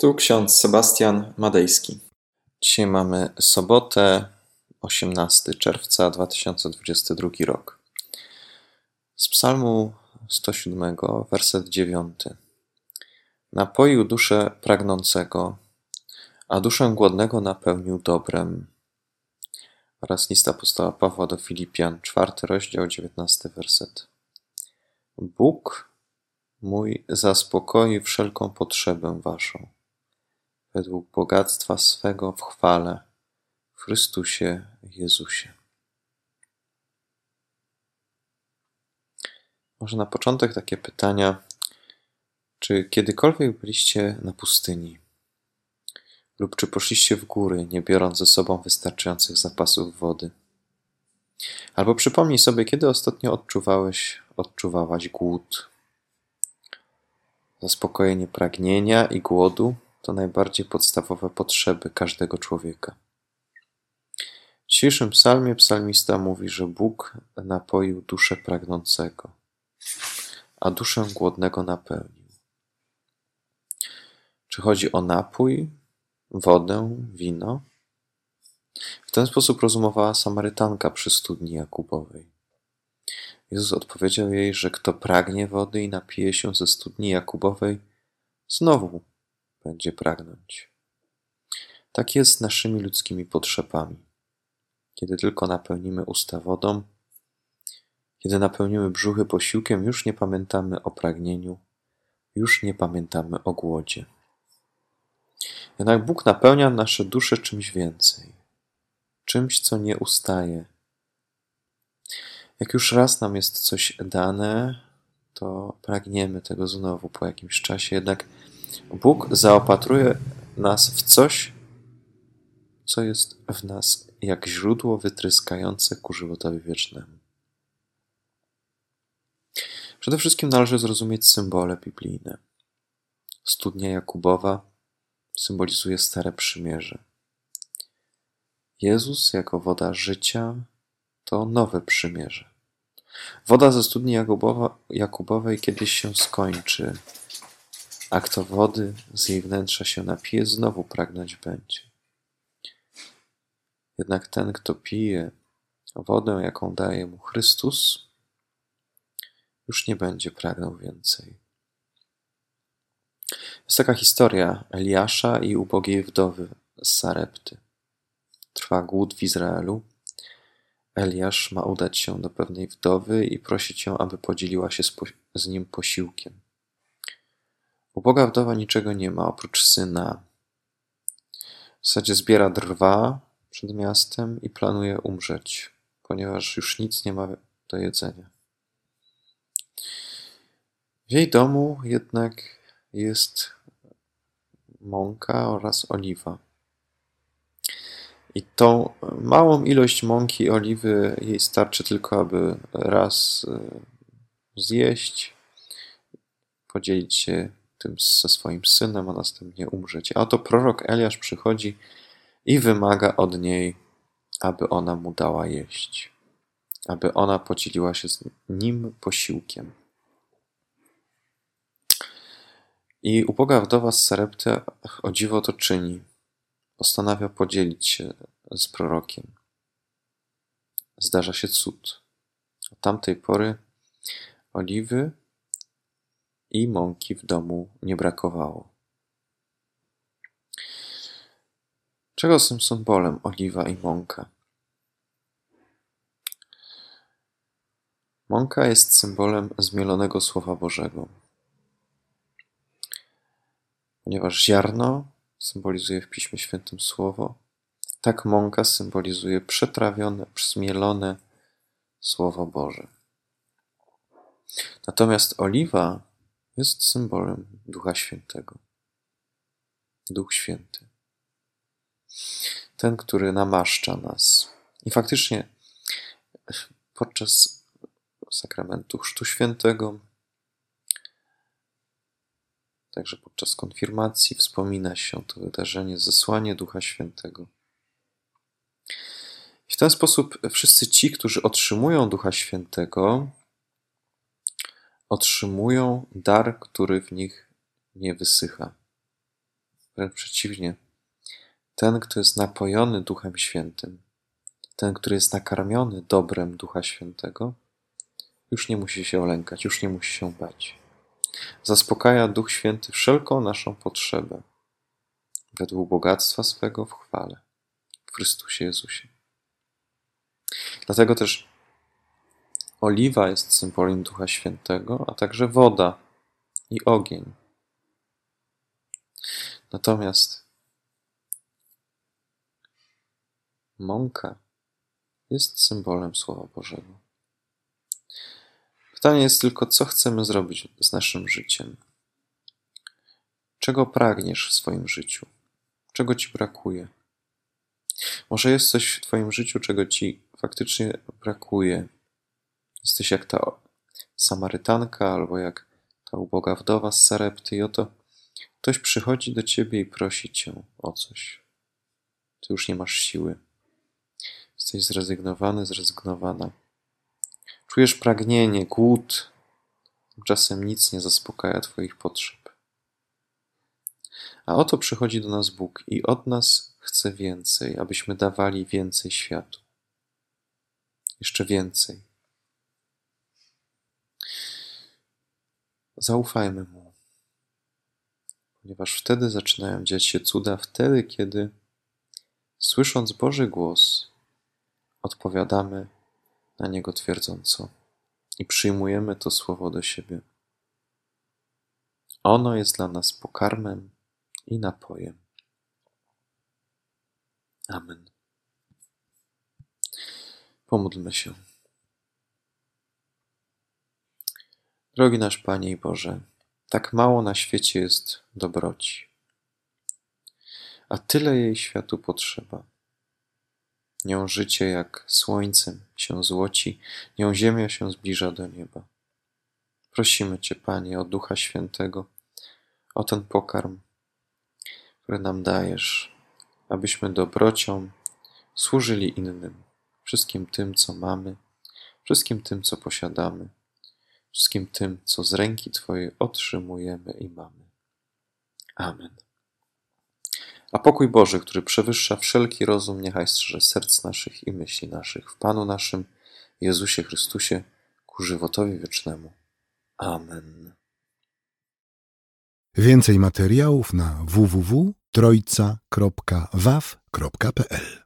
Tu ksiądz Sebastian Madejski. Dzisiaj mamy sobotę, 18 czerwca 2022 rok. Z Psalmu 107, werset 9. Napoił duszę pragnącego, a duszę głodnego napełnił dobrem. Oraz lista apostoła Pawła do Filipian, 4 rozdział, 19 werset. Bóg mój zaspokoi wszelką potrzebę waszą według bogactwa swego w chwale w Chrystusie Jezusie. Może na początek takie pytania. Czy kiedykolwiek byliście na pustyni? Lub czy poszliście w góry, nie biorąc ze sobą wystarczających zapasów wody? Albo przypomnij sobie, kiedy ostatnio odczuwałeś, odczuwałaś głód. Zaspokojenie pragnienia i głodu to najbardziej podstawowe potrzeby każdego człowieka. W dzisiejszym psalmie psalmista mówi, że Bóg napoił duszę pragnącego, a duszę głodnego napełnił. Czy chodzi o napój, wodę, wino? W ten sposób rozumowała Samarytanka przy studni Jakubowej. Jezus odpowiedział jej, że kto pragnie wody i napije się ze studni Jakubowej, znowu będzie pragnąć. Tak jest z naszymi ludzkimi potrzebami. Kiedy tylko napełnimy usta wodą, kiedy napełnimy brzuchy posiłkiem, już nie pamiętamy o pragnieniu, już nie pamiętamy o głodzie. Jednak Bóg napełnia nasze dusze czymś więcej, czymś, co nie ustaje. Jak już raz nam jest coś dane, to pragniemy tego znowu po jakimś czasie, jednak Bóg zaopatruje nas w coś, co jest w nas jak źródło wytryskające ku żywotowi wiecznemu. Przede wszystkim należy zrozumieć symbole biblijne. Studnia Jakubowa symbolizuje Stare Przymierze. Jezus jako woda życia to nowe przymierze. Woda ze studni Jakubowa, Jakubowej kiedyś się skończy, a kto wody z jej wnętrza się napije, znowu pragnąć będzie. Jednak ten, kto pije wodę, jaką daje mu Chrystus, już nie będzie pragnął więcej. Jest taka historia Eliasza i ubogiej wdowy z Sarepty. Trwa głód w Izraelu. Eliasz ma udać się do pewnej wdowy i prosić ją, aby podzieliła się z, nim posiłkiem. Uboga wdowa niczego nie ma oprócz syna. W zasadzie zbiera drwa przed miastem i planuje umrzeć, ponieważ już nic nie ma do jedzenia. W jej domu jednak jest mąka oraz oliwa. I tą małą ilość mąki i oliwy jej starczy tylko, aby raz e, zjeść, podzielić się tym ze swoim synem, a następnie umrzeć. A oto prorok Eliasz przychodzi i wymaga od niej, aby ona mu dała jeść, aby ona podzieliła się z nim posiłkiem. I uboga wdowa z Sarepty o dziwo to czyni. Postanawia podzielić się z prorokiem. Zdarza się cud. Od tamtej pory oliwy i mąki w domu nie brakowało. Czego są symbolem oliwa i mąka? Mąka jest symbolem zmielonego Słowa Bożego. Ponieważ ziarno symbolizuje w Piśmie Świętym Słowo, tak mąka symbolizuje przetrawione, zmielone Słowo Boże. Natomiast oliwa jest symbolem Ducha Świętego. Duch Święty. Ten, który namaszcza nas. I faktycznie podczas sakramentu Chrztu Świętego, także podczas konfirmacji wspomina się to wydarzenie, zesłanie Ducha Świętego. I w ten sposób wszyscy ci, którzy otrzymują Ducha Świętego, otrzymują dar, który w nich nie wysycha. Wręcz przeciwnie. Ten, kto jest napojony Duchem Świętym, ten, który jest nakarmiony dobrem Ducha Świętego, już nie musi się olękać, już nie musi się bać. Zaspokaja Duch Święty wszelką naszą potrzebę według bogactwa swego w chwale w Chrystusie Jezusie. Dlatego też oliwa jest symbolem Ducha Świętego, a także woda i ogień. Natomiast mąka jest symbolem Słowa Bożego. Pytanie jest tylko, co chcemy zrobić z naszym życiem? Czego pragniesz w swoim życiu? Czego ci brakuje? Może jest coś w Twoim życiu, czego Ci faktycznie brakuje. Jesteś jak ta Samarytanka, albo jak ta uboga wdowa z Sarepty, i oto ktoś przychodzi do Ciebie i prosi Cię o coś. Ty już nie masz siły. Jesteś zrezygnowany, zrezygnowana. Czujesz pragnienie, głód. Tymczasem nic nie zaspokaja Twoich potrzeb. A oto przychodzi do nas Bóg i od nas chce więcej, abyśmy dawali więcej światu. Jeszcze więcej. Zaufajmy Mu, ponieważ wtedy zaczynają dziać się cuda, wtedy, kiedy słysząc Boży głos, odpowiadamy na niego twierdząco i przyjmujemy to słowo do siebie. Ono jest dla nas pokarmem i napojem. Amen. Pomódlmy się. Drogi nasz Panie i Boże, tak mało na świecie jest dobroci, a tyle jej światu potrzeba. Nią życie jak słońcem się złoci, nią ziemia się zbliża do nieba. Prosimy Cię, Panie, o Ducha Świętego, o ten pokarm, który nam dajesz, abyśmy dobrocią służyli innym, wszystkim tym, co mamy, wszystkim tym, co posiadamy, wszystkim tym, co z ręki Twojej otrzymujemy i mamy. Amen. A pokój Boży, który przewyższa wszelki rozum, niechaj strzeże serc naszych i myśli naszych w Panu naszym, Jezusie Chrystusie, ku żywotowi wiecznemu. Amen. Więcej materiałów na www.trojca.waw.pl